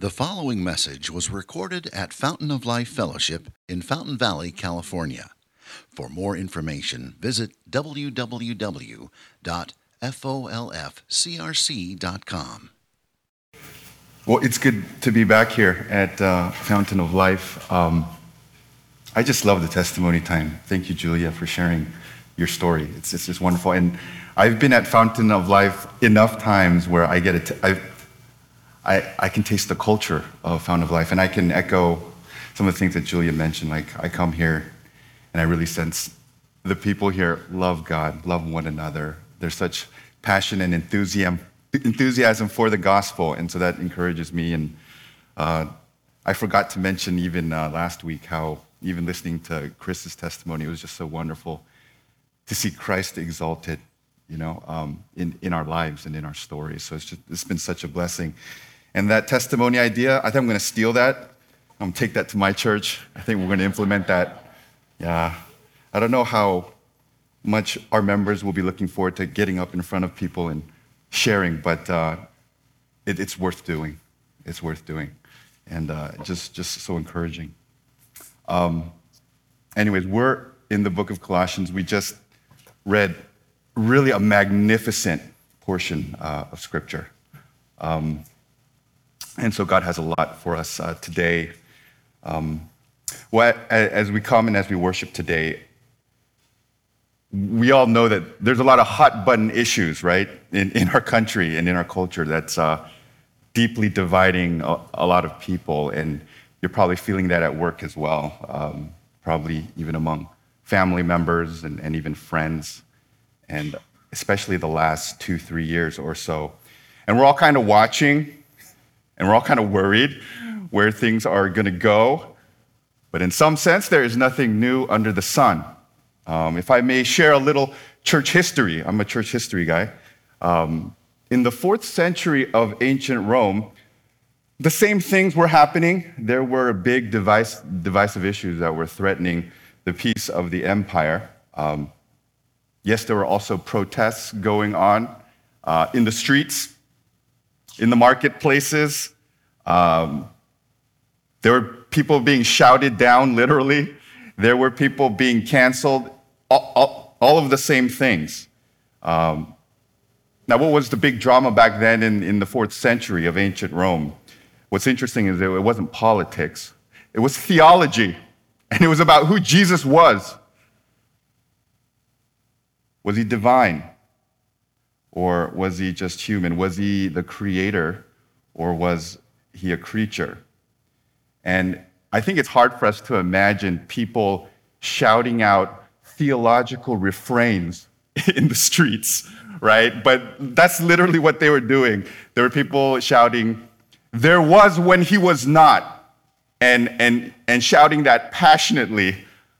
The following message was recorded at Fountain of Life Fellowship in Fountain Valley, California. For more information, visit www.folfcrc.com. Well, it's good to be back here at uh, Fountain of Life. Um, I just love the testimony time. Thank you, Julia, for sharing your story. It's, it's just wonderful. And I've been at Fountain of Life enough times where I get it. I, I can taste the culture of Fountain of Life, and I can echo some of the things that Julia mentioned. Like, I come here and I really sense the people here love God, love one another. There's such passion and enthusiasm, enthusiasm for the gospel, and so that encourages me. And uh, I forgot to mention even uh, last week how, even listening to Chris's testimony, it was just so wonderful to see Christ exalted, you know, um, in, in our lives and in our stories. So it's, just, it's been such a blessing. And that testimony idea, I think I'm going to steal that. I'm going to take that to my church. I think we're going to implement that. Yeah. I don't know how much our members will be looking forward to getting up in front of people and sharing, but uh, it, it's worth doing. It's worth doing. And uh, just, just so encouraging. Um, anyways, we're in the book of Colossians. We just read really a magnificent portion uh, of Scripture. Um, and so God has a lot for us uh, today. Um, as we come and as we worship today, we all know that there's a lot of hot button issues, right, in, in our country and in our culture that's uh, deeply dividing a, a, lot of people. And you're probably feeling that at work as well, um, probably even among family members and, and even friends, and especially the last two, three years or so. And we're all kind of watching and we're all kind of worried where things are going to go. But in some sense, there is nothing new under the sun. Um, if I may share a little church history, I'm a church history guy. Um, in the fourth century of ancient Rome, the same things were happening. There were big device, divisive issues that were threatening the peace of the empire. Um, yes, there were also protests going on uh, in the streets in the marketplaces. Um, there were people being shouted down, literally. There were people being canceled, all, all, all of the same things. Um, now, what was the big drama back then in, in the fourth century of ancient Rome? What's interesting is it wasn't politics, it was theology, and it was about who Jesus was. Was he divine? Or was he just human? Was he the creator or was he a creature? And I think it's hard for us to imagine people shouting out theological refrains in the streets, right? But that's literally what they were doing. There were people shouting, There was when he was not, and, and, and shouting that passionately.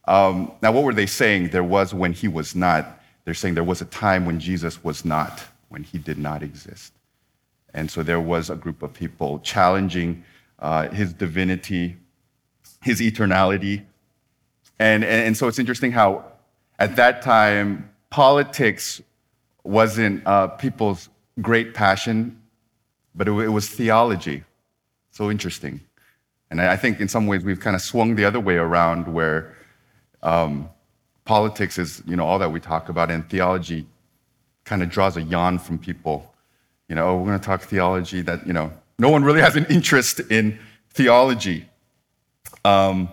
Um, now, what were they saying? There was when he was not. They're saying there was a time when Jesus was not, when he did not exist. And so there was a group of people challenging uh, his divinity, his eternality. And, and, and, so it's interesting how at that time, politics wasn't uh, people's great passion, but it, it, was theology. So interesting. And I think in some ways we've kind of swung the other way around where um, politics is, you know, all that we talk about, and theology kind of draws a yawn from people. You know, oh, we're going to talk theology that, you know, no one really has an interest in theology. Um,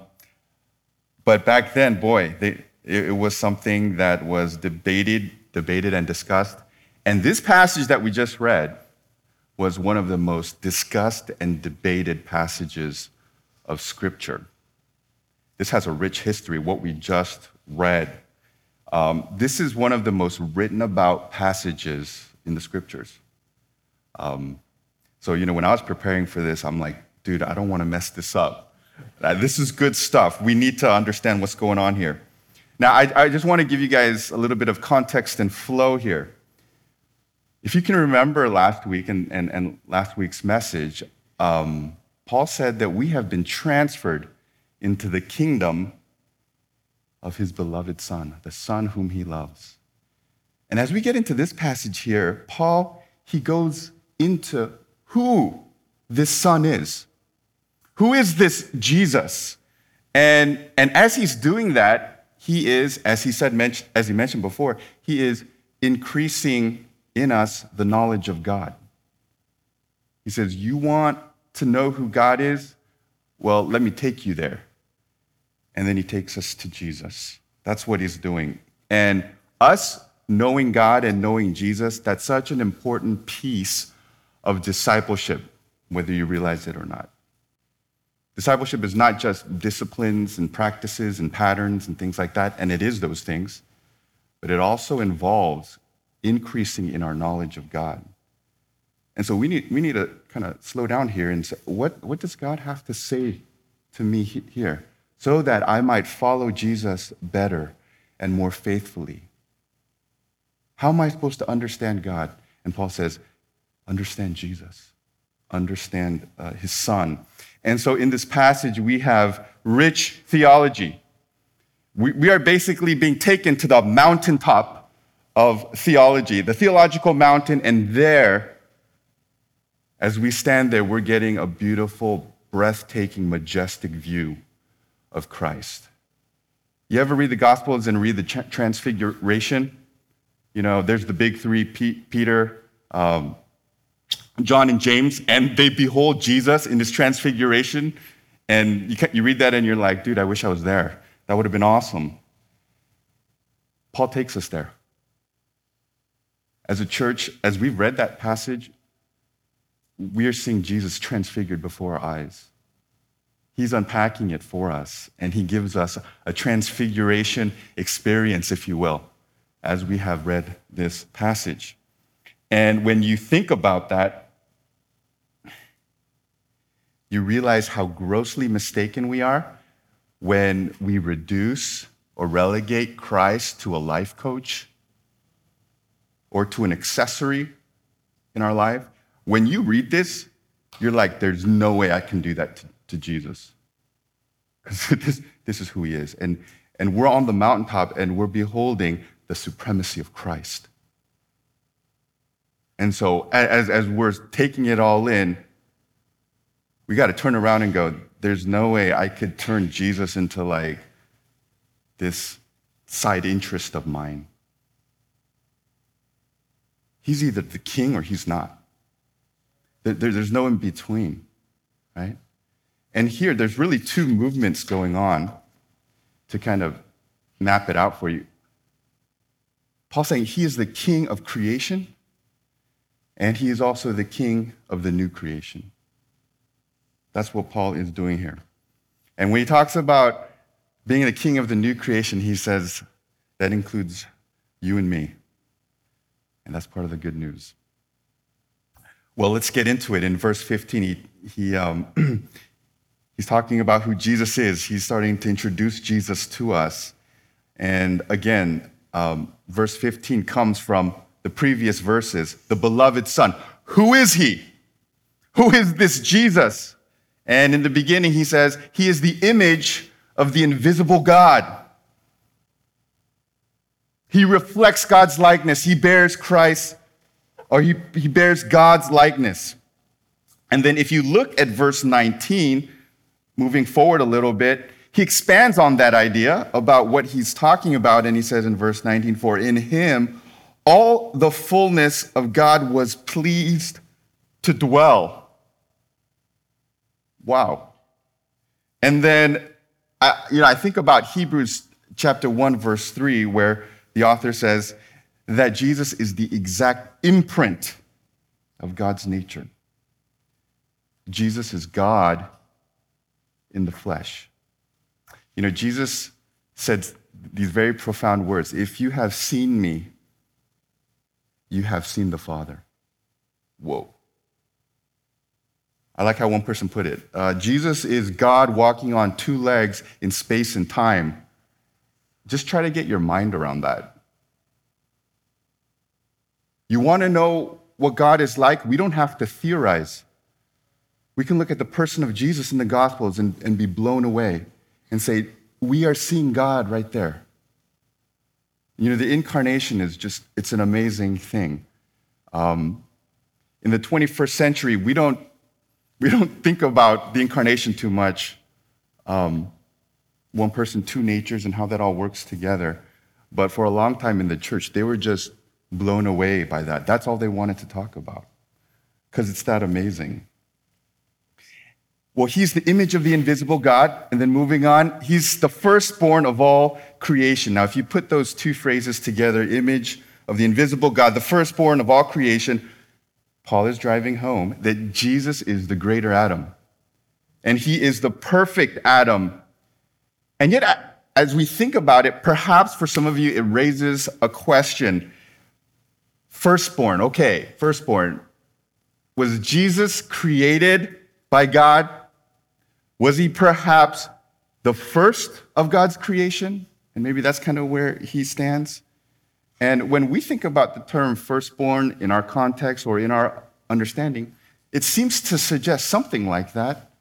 but back then, boy, they, it, it was something that was debated, debated and discussed. And this passage that we just read was one of the most discussed and debated passages of Scripture. This has a rich history, what we just read. Um, this is one of the most written about passages in the scriptures. Um, so, you know, when I was preparing for this, I'm like, dude, I don't want to mess this up. Uh, this is good stuff. We need to understand what's going on here. Now, I, I just want to give you guys a little bit of context and flow here. If you can remember last week and, and, and last week's message, um, Paul said that we have been transferred into the kingdom of his beloved Son, the Son whom he loves. And as we get into this passage here, Paul, he goes into who this Son is. Who is this Jesus? And, and as he's doing that, he is, as he said, as he mentioned before, he is increasing in us the knowledge of God. He says, You want to know who God is? Well, let me take you there. And then he takes us to Jesus. That's what he's doing. And us knowing God and knowing Jesus, that's such an important piece of discipleship, whether you realize it or not. Discipleship is not just disciplines and practices and patterns and things like that, and it is those things, but it also involves increasing in our knowledge of God. And so we need, we need to kind of slow down here and say, what, what does God have to say to me here so that I might follow Jesus better and more faithfully? How am I supposed to understand God? And Paul says, understand Jesus, understand uh, his son. And so in this passage, we have rich theology. We, we are basically being taken to the mountaintop of theology, the theological mountain, and there, as we stand there, we're getting a beautiful, breathtaking, majestic view of Christ. You ever read the Gospels and read the Transfiguration? You know, there's the big three Peter, um, John, and James, and they behold Jesus in this transfiguration. And you, you read that and you're like, dude, I wish I was there. That would have been awesome. Paul takes us there. As a church, as we've read that passage, we are seeing Jesus transfigured before our eyes. He's unpacking it for us, and he gives us a transfiguration experience, if you will as we have read this passage. And when you think about that, you realize how grossly mistaken we are when we reduce or relegate Christ to a life coach or to an accessory in our life. When you read this, you're like, there's no way I can do that to, Jesus. Because this, this is who he is. And, and we're on the mountaintop and we're beholding the supremacy of Christ. And so, as, as we're taking it all in, we got to turn around and go, there's no way I could turn Jesus into like this side interest of mine. He's either the king or he's not. there's no in between, right? And here, there's really two movements going on to kind of map it out for you. Paul's saying he is the king of creation, and he is also the king of the new creation. That's what Paul is doing here. And when he talks about being the king of the new creation, he says that includes you and me. And that's part of the good news. Well, let's get into it. In verse 15, he, he, um, he's talking about who Jesus is. He's starting to introduce Jesus to us. And again, um, verse 15 comes from the previous verses the beloved Son. Who is he? Who is this Jesus? And in the beginning, he says, He is the image of the invisible God. He reflects God's likeness. He bears Christ, or he, he bears God's likeness. And then if you look at verse 19, moving forward a little bit, he expands on that idea about what he's talking about, and he says in verse 19, For in him all the fullness of God was pleased to dwell. Wow. And then, I, you know, I think about Hebrews chapter 1, verse 3, where the author says that Jesus is the exact imprint of God's nature. Jesus is God in the flesh. You know, Jesus said these very profound words If you have seen me, you have seen the Father. Whoa. I like how one person put it uh, Jesus is God walking on two legs in space and time. Just try to get your mind around that. You want to know what God is like? We don't have to theorize. We can look at the person of Jesus in the Gospels and, and be blown away and say, We are seeing God right there. You know, the incarnation is just, it's an amazing thing. Um, in the 21st century, we don't we don't think about the incarnation too much. Um, one person, two natures, and how that all works together. But for a long time in the church, they were just blown away by that. That's all they wanted to talk about because it's that amazing. Well, he's the image of the invisible God. And then moving on, he's the firstborn of all creation. Now, if you put those two phrases together, image of the invisible God, the firstborn of all creation, Paul is driving home that Jesus is the greater Adam. And he is the perfect Adam. And yet, as we think about it, perhaps for some of you, it raises a question. Firstborn, okay, firstborn. Was Jesus created by God? Was he perhaps the first of God's creation? And maybe that's kind of where he stands. And when we think about the term firstborn in our context or in our understanding, it seems to suggest something like that.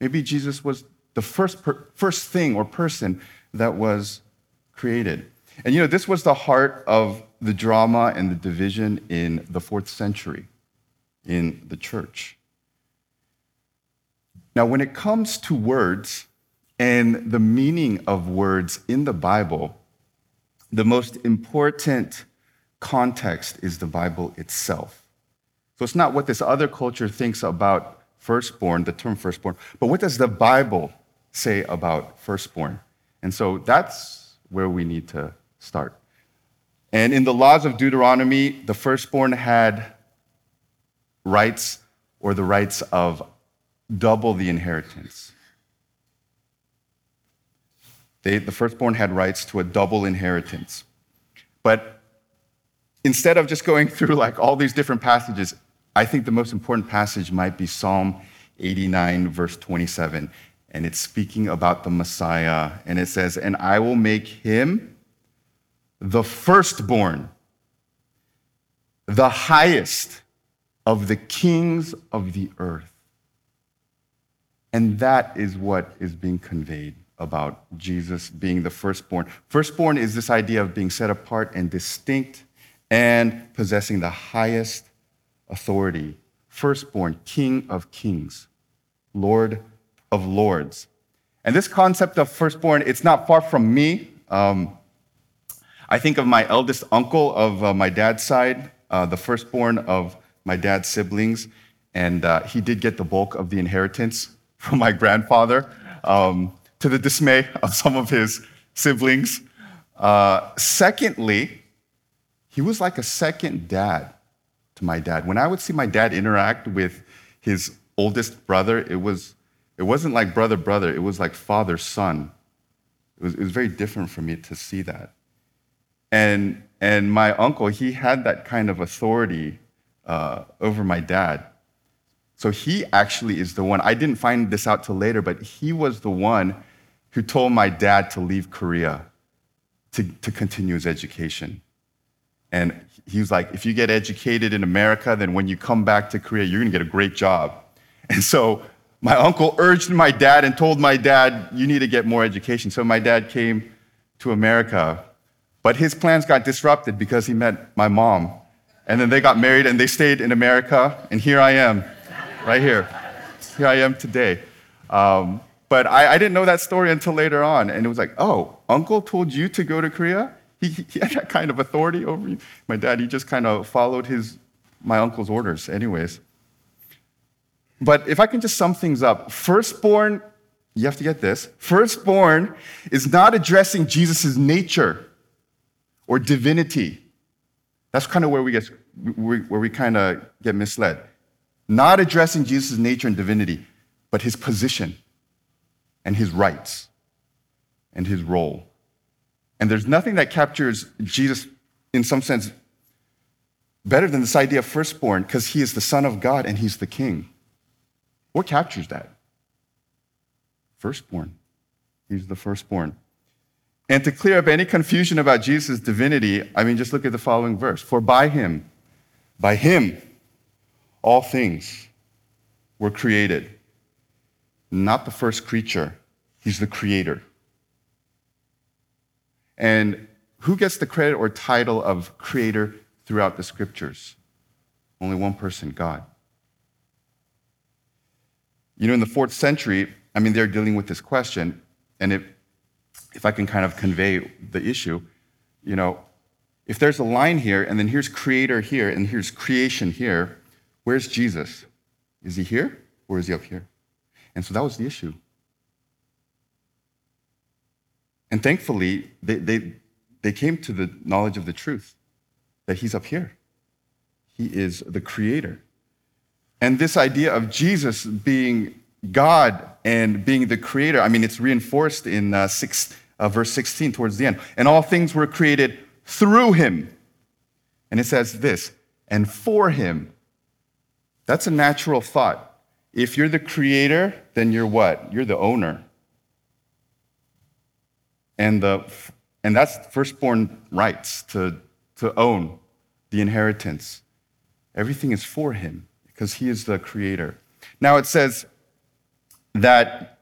Maybe Jesus was the first, per, first thing or person that was created. And you know, this was the heart of the drama and the division in the fourth century in the church. Now, when it comes to words and the meaning of words in the Bible, the most important context is the Bible itself. So it's not what this other culture thinks about firstborn, the term firstborn, but what does the Bible say about firstborn? And so that's where we need to start. And in the laws of Deuteronomy, the firstborn had rights or the rights of double the inheritance. They, the firstborn had rights to a double inheritance. But instead of just going through like all these different passages, I think the most important passage might be Psalm 89, verse 27. And it's speaking about the Messiah. And it says, And I will make him the firstborn, the highest of the kings of the earth. And that is what is being conveyed about Jesus being the firstborn. Firstborn is this idea of being set apart and distinct and possessing the highest authority. Firstborn, King of kings, Lord of lords. And this concept of firstborn, it's not far from me. Um, I think of my eldest uncle of uh, my dad's side, uh, the firstborn of my dad's siblings, and uh, he did get the bulk of the inheritance from my grandfather, um, to the dismay of some of his siblings. Uh, secondly, he was like a second dad to my dad. When I would see my dad interact with his oldest brother, it, was, it wasn't like brother, brother, it was like father, son. It was, it was very different for me to see that. And, and my uncle, he had that kind of authority uh, over my dad. So he actually is the one, I didn't find this out till later, but he was the one who told my dad to leave Korea to, to continue his education. And he was like, if you get educated in America, then when you come back to Korea, you're gonna get a great job. And so my uncle urged my dad and told my dad, you need to get more education. So my dad came to America, but his plans got disrupted because he met my mom. And then they got married and they stayed in America, and here I am right here. Here I am today. Um, but I, I, didn't know that story until later on. And it was like, oh, uncle told you to go to Korea? He, he had that kind of authority over you. My dad, he just kind of followed his, my uncle's orders, anyways. But if I can just sum things up, firstborn, you have to get this. Firstborn is not addressing Jesus' nature or divinity. That's kind of where we get where we kind of get misled not addressing Jesus' nature and divinity, but his position and his rights and his role. And there's nothing that captures Jesus, in some sense, better than this idea of firstborn, because he is the Son of God and he's the King. What captures that? Firstborn. He's the firstborn. And to clear up any confusion about Jesus' divinity, I mean, just look at the following verse. For by him, by him, all things were created. Not the first creature, he's the creator. And who gets the credit or title of creator throughout the scriptures? Only one person, God. You know, in the fourth century, I mean, they're dealing with this question, and if, if I can kind of convey the issue, you know, if there's a line here, and then here's creator here, and here's creation here, where's Jesus? Is he here, or is he up here? And so that was the issue. And thankfully, they, they, they came to the knowledge of the truth that he's up here. He is the creator. And this idea of Jesus being God and being the creator, I mean, it's reinforced in uh, six, uh, verse 16 towards the end. And all things were created through him. And it says this, and for him. That's a natural thought. If you're the creator, then you're what? You're the owner. And, the, and that's firstborn rights to, to own the inheritance. Everything is for him because he is the creator. Now it says that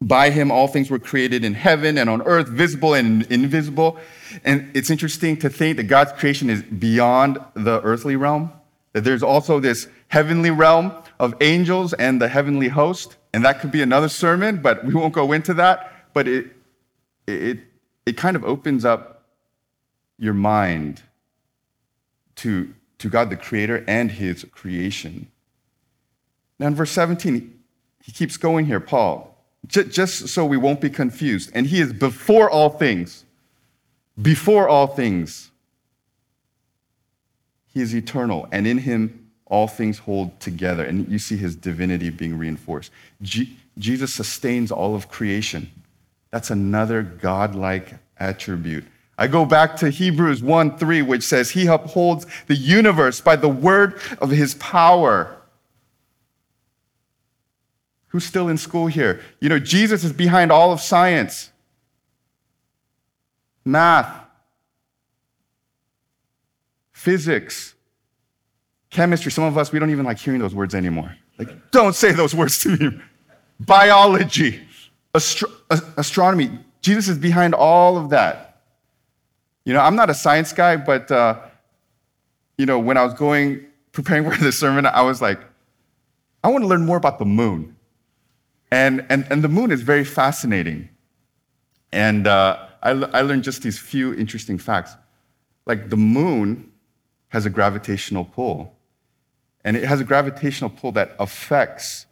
by him all things were created in heaven and on earth, visible and invisible. And it's interesting to think that God's creation is beyond the earthly realm, that there's also this heavenly realm of angels and the heavenly host. And that could be another sermon, but we won't go into that. But it, it, it kind of opens up your mind to, to God the Creator and His creation. Now, in verse 17, he keeps going here, Paul, just so we won't be confused. And He is before all things. Before all things. He is eternal, and in Him all things hold together. And you see His divinity being reinforced. Jesus sustains all of creation. That's another godlike attribute. I go back to Hebrews 1 3, which says, He upholds the universe by the word of His power. Who's still in school here? You know, Jesus is behind all of science, math, physics, chemistry. Some of us, we don't even like hearing those words anymore. Like, don't say those words to me. Biology, astro- astronomy. Jesus is behind all of that. You know, I'm not a science guy, but, uh, you know, when I was going, preparing for this sermon, I was like, I want to learn more about the moon. And, and, and the moon is very fascinating. And uh, I, I learned just these few interesting facts. Like the moon has a gravitational pull, and it has a gravitational pull that affects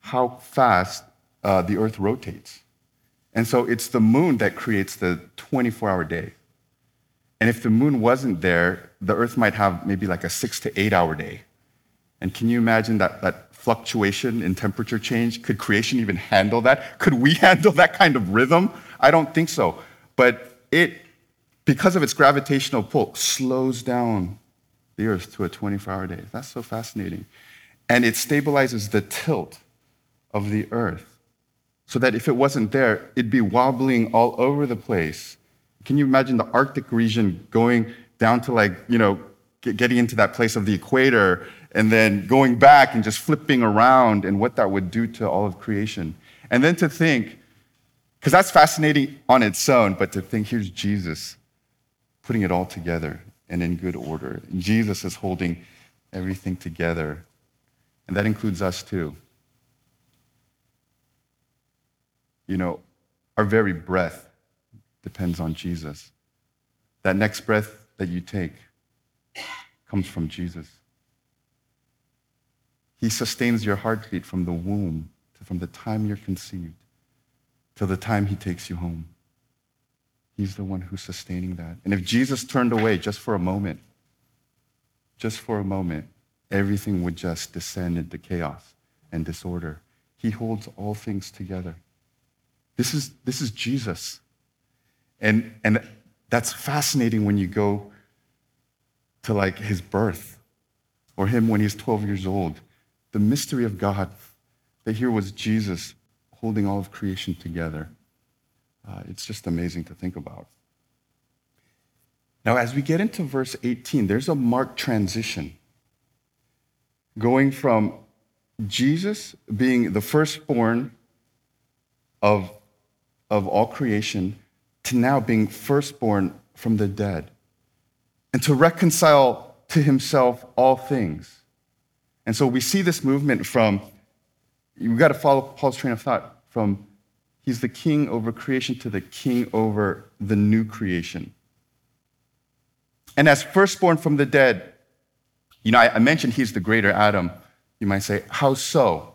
how fast uh, the Earth rotates. And so it's the moon that creates the 24 hour day. And if the moon wasn't there, the Earth might have maybe like a six to eight hour day. And can you imagine that, that fluctuation in temperature change? Could creation even handle that? Could we handle that kind of rhythm? I don't think so. But it, because of its gravitational pull, slows down the Earth to a 24 hour day. That's so fascinating. And it stabilizes the tilt of the Earth so that if it wasn't there, it'd be wobbling all over the place. Can you imagine the Arctic region going down to like, you know, getting into that place of the equator and then going back and just flipping around and what that would do to all of creation. And then to think, because that's fascinating on its own, but to think here's Jesus putting it all together and in good order. Jesus is holding everything together. And that includes us too. You know, our very breath depends on Jesus. That next breath that you take comes from Jesus. He sustains your heartbeat from the womb, to, from the time you're conceived, till the time he takes you home. He's the one who's sustaining that. And if Jesus turned away just for a moment, just for a moment, everything would just descend into chaos and disorder. He holds all things together. This is, this is Jesus. And, and that's fascinating when you go to like his birth or him when he's 12 years old. The mystery of God, that here was Jesus holding all of creation together. Uh, it's just amazing to think about. Now, as we get into verse 18, there's a marked transition going from Jesus being the firstborn of of all creation to now being firstborn from the dead and to reconcile to himself all things. And so we see this movement from we've got to follow Paul's train of thought from he's the king over creation to the king over the new creation. And as firstborn from the dead, you know, I, mentioned he's the greater Adam. You might say, how so?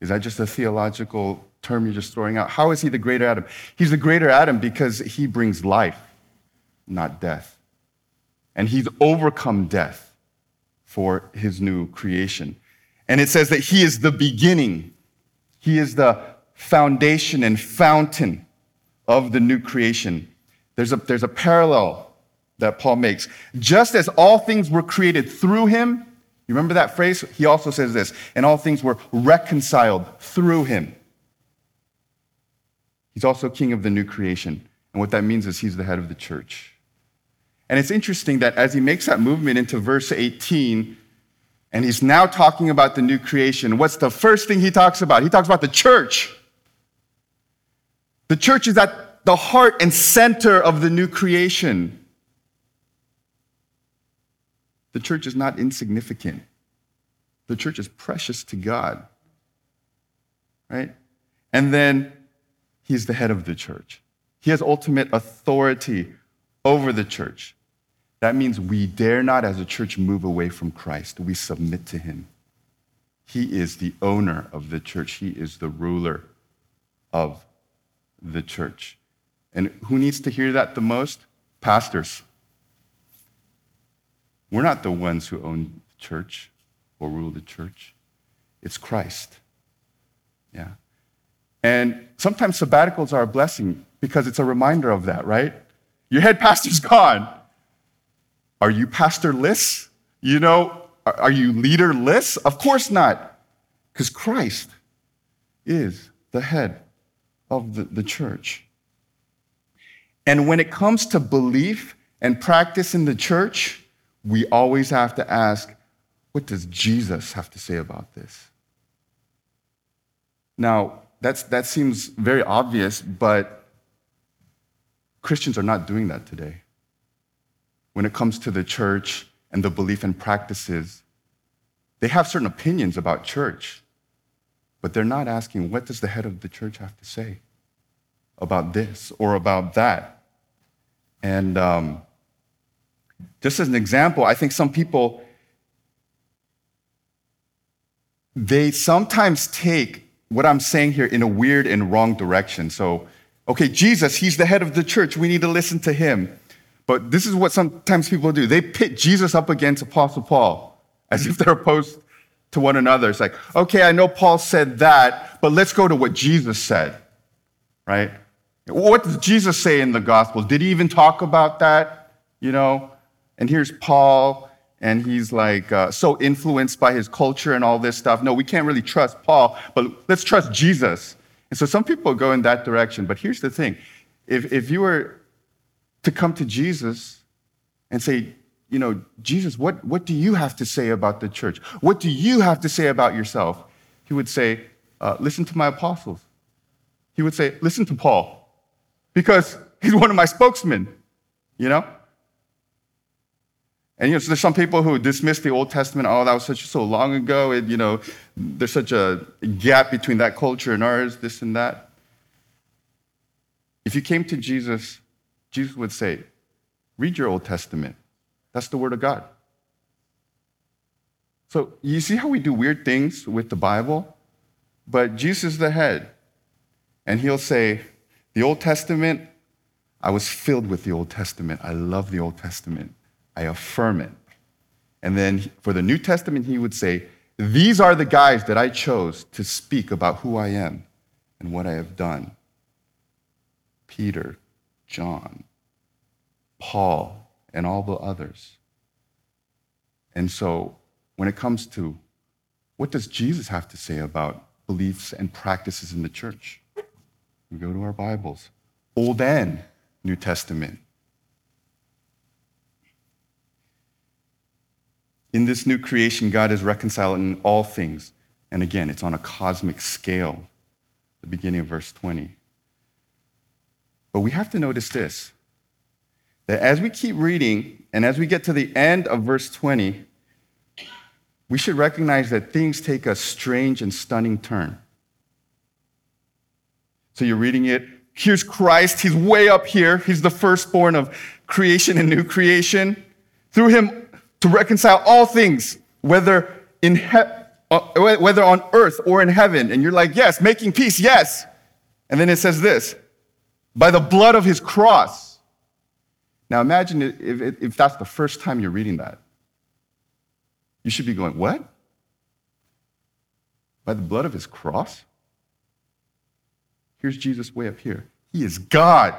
Is that just a theological term you're just throwing out? How is he the greater Adam? He's the greater Adam because he brings life, not death. And he's overcome death for his new creation. And it says that he is the beginning, he is the foundation and fountain of the new creation. There's a, there's a parallel that Paul makes. Just as all things were created through him, you remember that phrase? He also says this, and all things were reconciled through him. He's also king of the new creation. And what that means is he's the head of the church. And it's interesting that as he makes that movement into verse 18, and he's now talking about the new creation, what's the first thing he talks about? He talks about the church. The church is at the heart and center of the new creation. The church is not insignificant. The church is precious to God. Right? And then he's the head of the church. He has ultimate authority over the church. That means we dare not, as a church, move away from Christ. We submit to him. He is the owner of the church, he is the ruler of the church. And who needs to hear that the most? Pastors. We're not the ones who own the church or rule the church, it's Christ. Yeah. And sometimes sabbaticals are a blessing because it's a reminder of that, right? Your head pastor's gone. Are you pastorless? You know, are you leaderless? Of course not, because Christ is the head of the, the church. And when it comes to belief and practice in the church, we always have to ask, what does Jesus have to say about this? Now, that's, that seems very obvious, but Christians are not doing that today. When it comes to the church and the belief and practices, they have certain opinions about church, but they're not asking, what does the head of the church have to say about this or about that? And um, just as an example, I think some people, they sometimes take what I'm saying here in a weird and wrong direction. So, okay, Jesus, he's the head of the church. We need to listen to him. But this is what sometimes people do. They pit Jesus up against Apostle Paul as if they're opposed to one another. It's like, okay, I know Paul said that, but let's go to what Jesus said, right? What does Jesus say in the gospel? Did he even talk about that? You know, and here's Paul, and he's like uh, so influenced by his culture and all this stuff. No, we can't really trust Paul, but let's trust Jesus. And so some people go in that direction. But here's the thing if, if you were to come to Jesus and say, you know, Jesus, what, what do you have to say about the church? What do you have to say about yourself? He would say, uh, listen to my apostles. He would say, listen to Paul, because he's one of my spokesmen, you know? And you know, so there's some people who dismiss the Old Testament. Oh, that was such so long ago. It, you know, there's such a gap between that culture and ours. This and that. If you came to Jesus, Jesus would say, "Read your Old Testament. That's the Word of God." So you see how we do weird things with the Bible, but Jesus is the head, and He'll say, "The Old Testament. I was filled with the Old Testament. I love the Old Testament." I affirm it. And then for the New Testament, he would say, These are the guys that I chose to speak about who I am and what I have done Peter, John, Paul, and all the others. And so when it comes to what does Jesus have to say about beliefs and practices in the church? We go to our Bibles, Old and New Testament. In this new creation, God is reconciling all things. And again, it's on a cosmic scale, the beginning of verse 20. But we have to notice this that as we keep reading and as we get to the end of verse 20, we should recognize that things take a strange and stunning turn. So you're reading it. Here's Christ. He's way up here. He's the firstborn of creation and new creation. Through him to reconcile all things, whether in he- uh, whether on earth or in heaven. And you're like, yes, making peace, yes. And then it says this by the blood of his cross. Now imagine if, if that's the first time you're reading that. You should be going, what? By the blood of his cross? Here's Jesus way up here. He is God.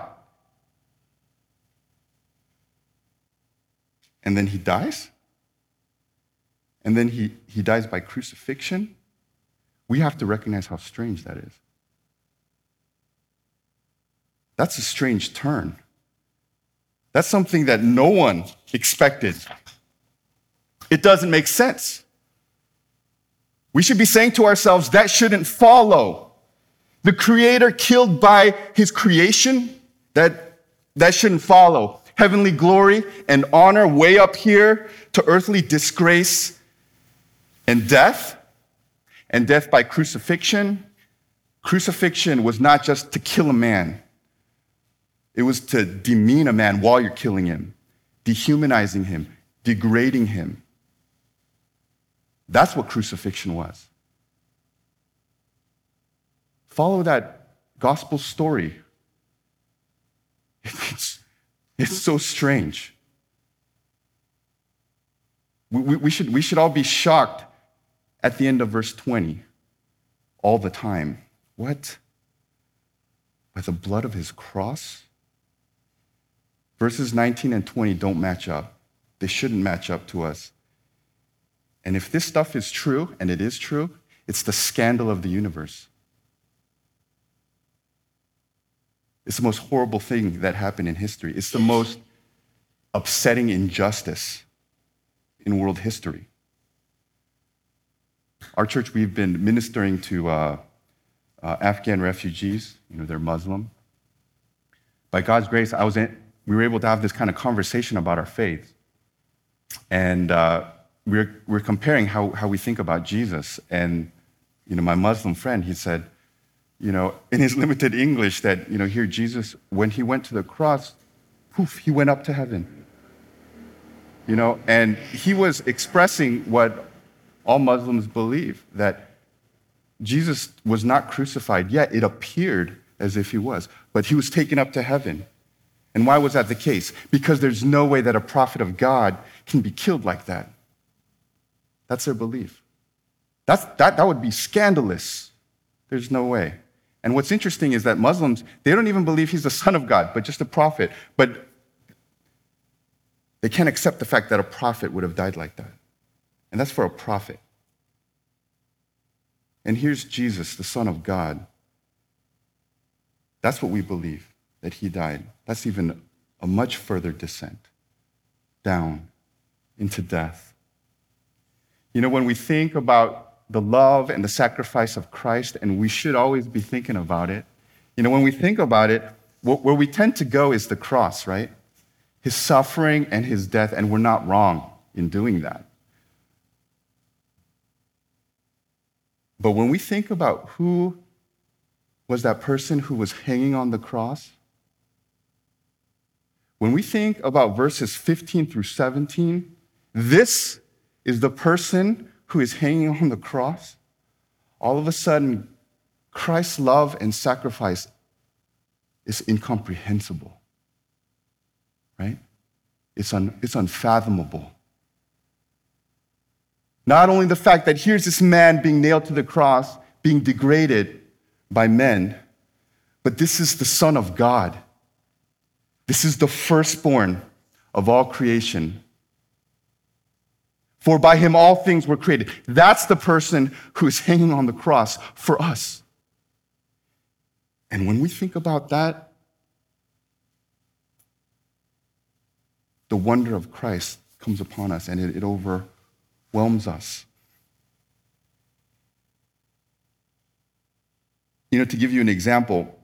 And then he dies? And then he, he dies by crucifixion? We have to recognize how strange that is. That's a strange turn. That's something that no one expected. It doesn't make sense. We should be saying to ourselves, that shouldn't follow. The creator killed by his creation, that, that shouldn't follow. Heavenly glory and honor way up here to earthly disgrace and death, and death by crucifixion. Crucifixion was not just to kill a man, it was to demean a man while you're killing him, dehumanizing him, degrading him. That's what crucifixion was. Follow that gospel story. It's, it's so strange. We, we, should, we should all be shocked at the end of verse 20 all the time. What? By the blood of his cross? Verses 19 and 20 don't match up. They shouldn't match up to us. And if this stuff is true, and it is true, it's the scandal of the universe. It's the most horrible thing that happened in history. It's the most upsetting injustice in world history. Our church, we've been ministering to uh, uh, Afghan refugees. You know, they're Muslim. By God's grace, I was in, we were able to have this kind of conversation about our faith. And uh, we're, we're comparing how, how we think about Jesus. And, you know, my Muslim friend, he said, you know, in his limited English, that, you know, here Jesus, when he went to the cross, poof, he went up to heaven. You know, and he was expressing what all Muslims believe that Jesus was not crucified, yet it appeared as if he was, but he was taken up to heaven. And why was that the case? Because there's no way that a prophet of God can be killed like that. That's their belief. That's, that, that would be scandalous. There's no way. And what's interesting is that Muslims, they don't even believe he's the son of God, but just a prophet. But they can't accept the fact that a prophet would have died like that. And that's for a prophet. And here's Jesus, the Son of God. That's what we believe, that he died. That's even a much further descent down into death. You know, when we think about the love and the sacrifice of Christ, and we should always be thinking about it, you know, when we think about it, where we tend to go is the cross, right? His suffering and his death, and we're not wrong in doing that. But when we think about who was that person who was hanging on the cross, when we think about verses 15 through 17, this is the person who is hanging on the cross, all of a sudden, Christ's love and sacrifice is incomprehensible, right? It's, un, it's unfathomable. Not only the fact that here's this man being nailed to the cross, being degraded by men, but this is the Son of God. This is the firstborn of all creation. For by him all things were created. That's the person who is hanging on the cross for us. And when we think about that, the wonder of Christ comes upon us and it, it overwhelms us. You know, to give you an example,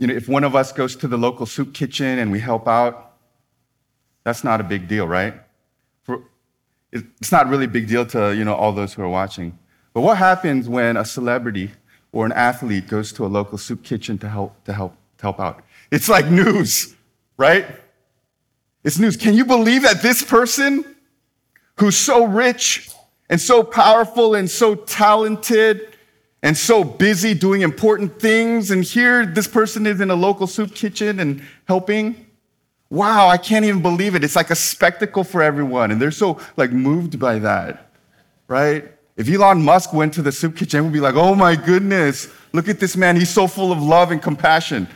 you know, if one of us goes to the local soup kitchen and we help out, that's not a big deal, right? For, it's not really a big deal to, you know, all those who are watching. But what happens when a celebrity or an athlete goes to a local soup kitchen to help, to help, to help out. It's like news, right? It's news. Can you believe that this person who's so rich and so powerful and so talented and so busy doing important things, and here this person is in a local soup kitchen and helping? Wow, I can't even believe it. It's like a spectacle for everyone, and they're so like moved by that, right? If Elon Musk went to the soup kitchen, we'd be like, oh my goodness, look at this man. He's so full of love and compassion.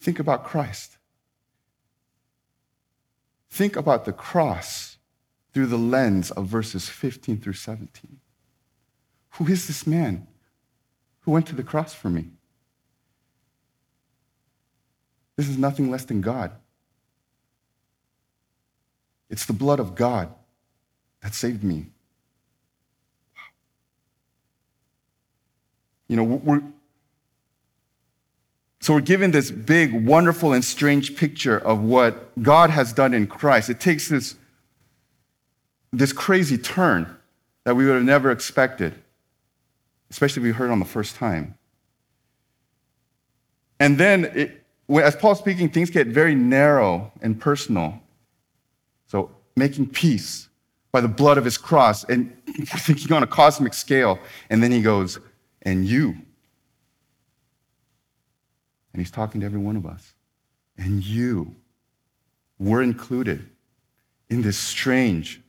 Think about Christ. Think about the cross through the lens of verses 15 through 17. Who is this man who went to the cross for me? This is nothing less than God. It's the blood of God that saved me. You know, we're, so we're given this big, wonderful, and strange picture of what God has done in Christ. It takes this, this crazy turn that we would have never expected, especially if we heard on the first time. And then, it, as Paul's speaking, things get very narrow and personal. So, making peace by the blood of his cross, and thinking on a cosmic scale. And then he goes, and you. And he's talking to every one of us. And you were included in this strange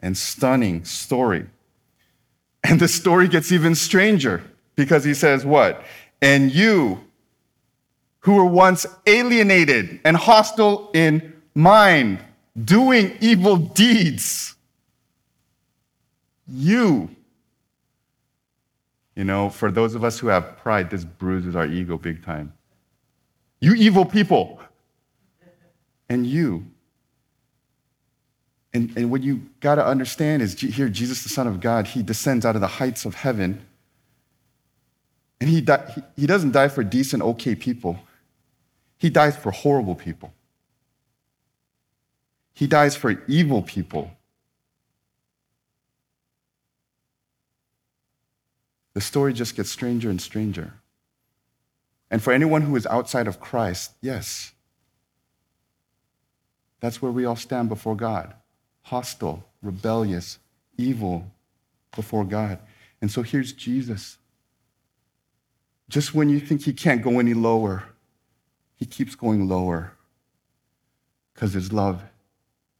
and stunning story. And the story gets even stranger because he says, What? And you, who were once alienated and hostile in mind, doing evil deeds. You. You know, for those of us who have pride, this bruises our ego big time. You evil people. And you. And, and what you got to understand is here, Jesus, the Son of God, he descends out of the heights of heaven. And he, di- he, he doesn't die for decent, okay people, he dies for horrible people. He dies for evil people. The story just gets stranger and stranger. And for anyone who is outside of Christ, yes, that's where we all stand before God hostile, rebellious, evil before God. And so here's Jesus. Just when you think he can't go any lower, he keeps going lower because his love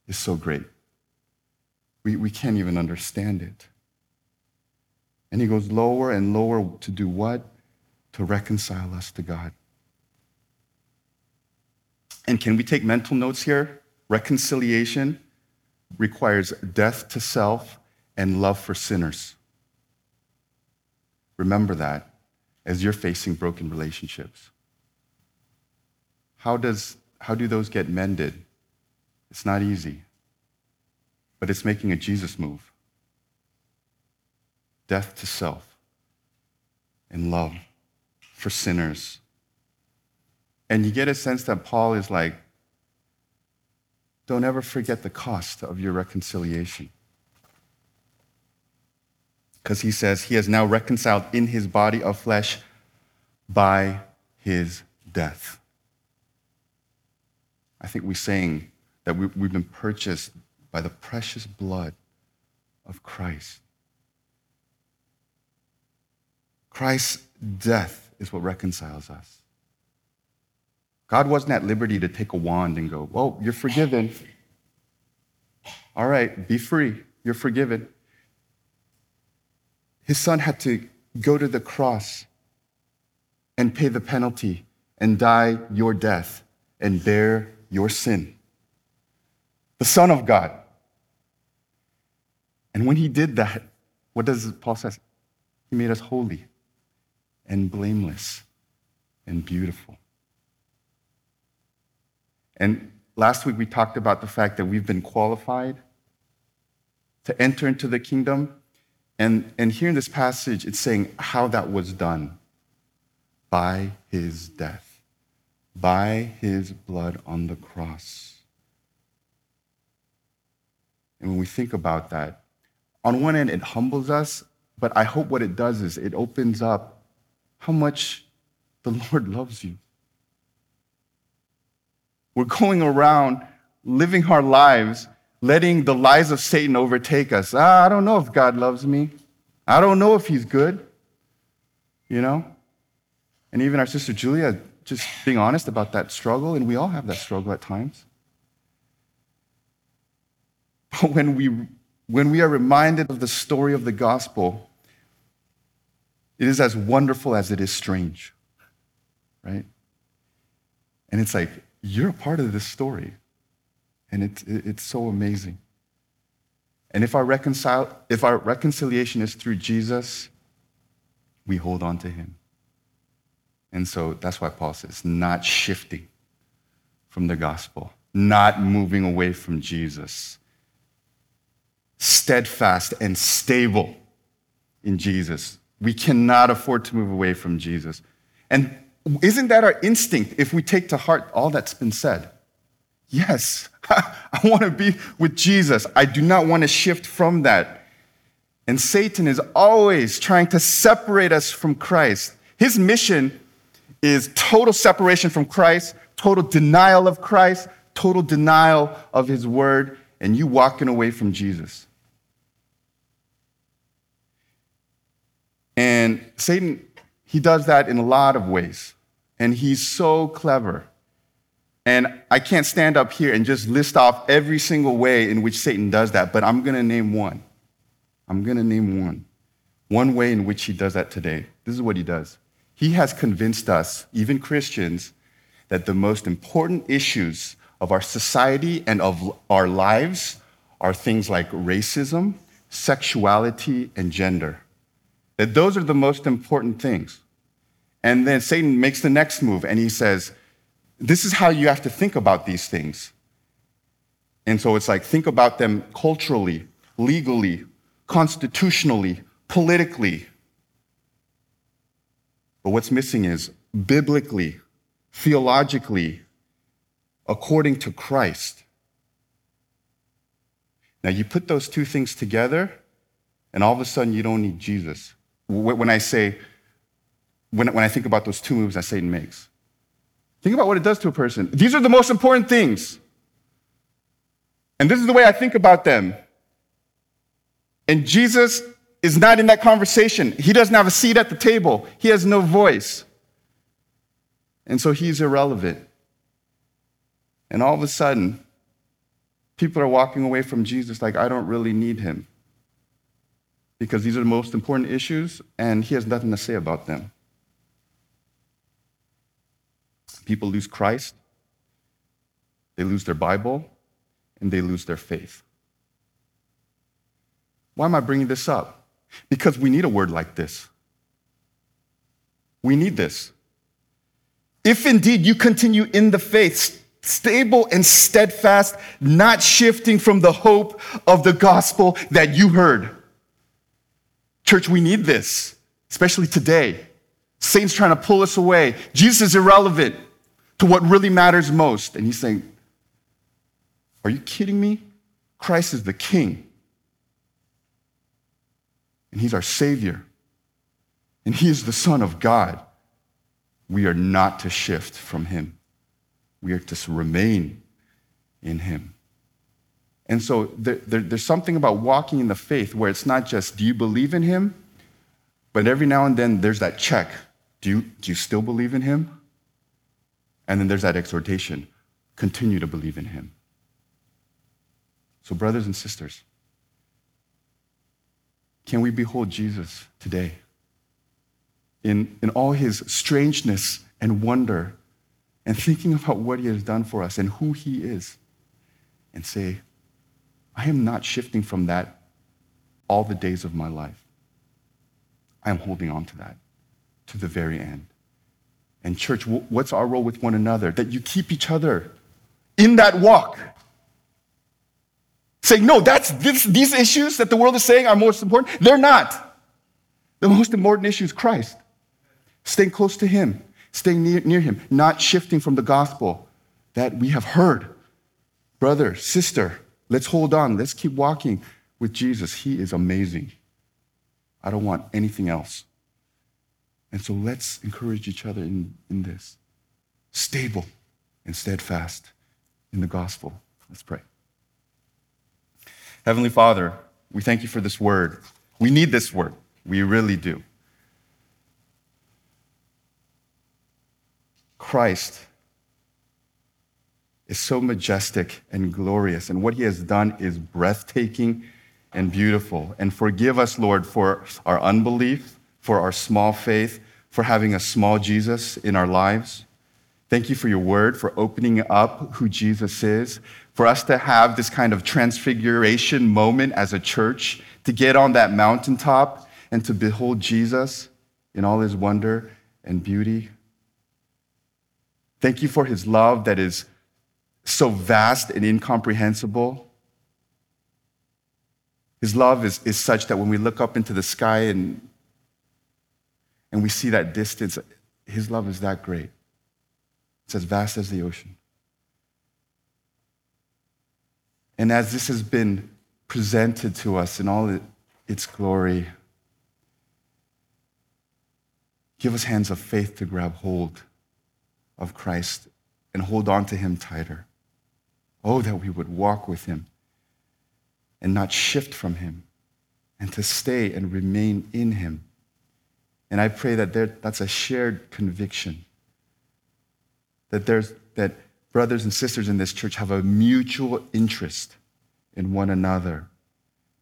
is so great. We, we can't even understand it. And he goes lower and lower to do what? To reconcile us to God. And can we take mental notes here? Reconciliation requires death to self and love for sinners. Remember that as you're facing broken relationships. How, does, how do those get mended? It's not easy, but it's making a Jesus move death to self and love for sinners. And you get a sense that Paul is like, don't ever forget the cost of your reconciliation. Because he says he has now reconciled in his body of flesh by his death. I think we're saying that we, we've been purchased by the precious blood of Christ. Christ's death is what reconciles us. God wasn't at liberty to take a wand and go, Well, you're forgiven. All right, be free. You're forgiven. His son had to go to the cross and pay the penalty and die your death and bear your sin the Son of God. And when he did that, what does Paul say? He made us holy and blameless and beautiful. And last week we talked about the fact that we've been qualified to enter into the kingdom. And, and here in this passage, it's saying how that was done by his death, by his blood on the cross. And when we think about that, on one end, it humbles us, but I hope what it does is it opens up how much the Lord loves you. We're going around living our lives, letting the lies of Satan overtake us. Ah, I don't know if God loves me. I don't know if he's good. You know? And even our sister Julia just being honest about that struggle, and we all have that struggle at times. But when we, when we are reminded of the story of the gospel, it is as wonderful as it is strange, right? And it's like, you're a part of this story. And it, it, it's so amazing. And if our, reconcile, if our reconciliation is through Jesus, we hold on to him. And so that's why Paul says, not shifting from the gospel, not moving away from Jesus, steadfast and stable in Jesus. We cannot afford to move away from Jesus. And isn't that our instinct if we take to heart all that's been said? Yes, I want to be with Jesus. I do not want to shift from that. And Satan is always trying to separate us from Christ. His mission is total separation from Christ, total denial of Christ, total denial of his word, and you walking away from Jesus. And Satan, he does that in a lot of ways. And he's so clever. And I can't stand up here and just list off every single way in which Satan does that, but I'm going to name one. I'm going to name one. One way in which he does that today. This is what he does. He has convinced us, even Christians, that the most important issues of our society and of our lives are things like racism, sexuality, and gender. That those are the most important things. And then Satan makes the next move and he says, this is how you have to think about these things. And so it's like think about them culturally, legally, constitutionally, politically. But what's missing is biblically, theologically, according to Christ. Now, you put those two things together, and all of a sudden you don't need Jesus. When I say, when, when I think about those two moves that Satan makes, Think about what it does to a person. These are the most important things. And this is the way I think about them. And Jesus is not in that conversation. He doesn't have a seat at the table, he has no voice. And so he's irrelevant. And all of a sudden, people are walking away from Jesus like, I don't really need him. Because these are the most important issues, and he has nothing to say about them. People lose Christ, they lose their Bible, and they lose their faith. Why am I bringing this up? Because we need a word like this. We need this. If indeed you continue in the faith, stable and steadfast, not shifting from the hope of the gospel that you heard. Church, we need this, especially today. Satan's trying to pull us away. Jesus is irrelevant to what really matters most. And he's saying, Are you kidding me? Christ is the King. And he's our Savior. And he is the Son of God. We are not to shift from him, we are to remain in him. And so there, there, there's something about walking in the faith where it's not just, do you believe in him? But every now and then there's that check. Do you, do you still believe in him? And then there's that exhortation continue to believe in him. So, brothers and sisters, can we behold Jesus today in, in all his strangeness and wonder and thinking about what he has done for us and who he is and say, I am not shifting from that all the days of my life. I am holding on to that to the very end. And, church, what's our role with one another? That you keep each other in that walk. Saying, no, that's this, these issues that the world is saying are most important. They're not. The most important issue is Christ. Staying close to Him, staying near, near Him, not shifting from the gospel that we have heard. Brother, sister, Let's hold on. Let's keep walking with Jesus. He is amazing. I don't want anything else. And so let's encourage each other in, in this stable and steadfast in the gospel. Let's pray. Heavenly Father, we thank you for this word. We need this word. We really do. Christ is so majestic and glorious, and what he has done is breathtaking and beautiful. And forgive us, Lord, for our unbelief, for our small faith, for having a small Jesus in our lives. Thank you for your word, for opening up who Jesus is, for us to have this kind of transfiguration moment as a church, to get on that mountaintop and to behold Jesus in all his wonder and beauty. Thank you for his love that is so vast and incomprehensible. His love is, is such that when we look up into the sky and, and we see that distance, his love is that great. It's as vast as the ocean. And as this has been presented to us in all its glory, give us hands of faith to grab hold of Christ and hold on to him tighter. Oh, that we would walk with him and not shift from him and to stay and remain in him. And I pray that there, that's a shared conviction that, there's, that brothers and sisters in this church have a mutual interest in one another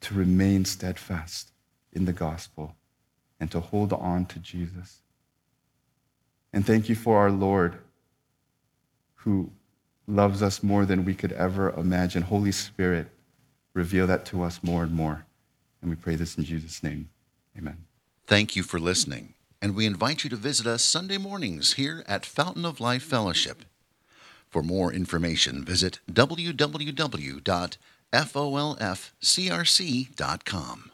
to remain steadfast in the gospel and to hold on to Jesus. And thank you for our Lord who loves us more than we could ever imagine. Holy Spirit, reveal that to us more and more. And we pray this in Jesus' name. Amen. Thank you for listening, and we invite you to visit us Sunday mornings here at Fountain of Life Fellowship. For more information, visit www.folfcrc.com.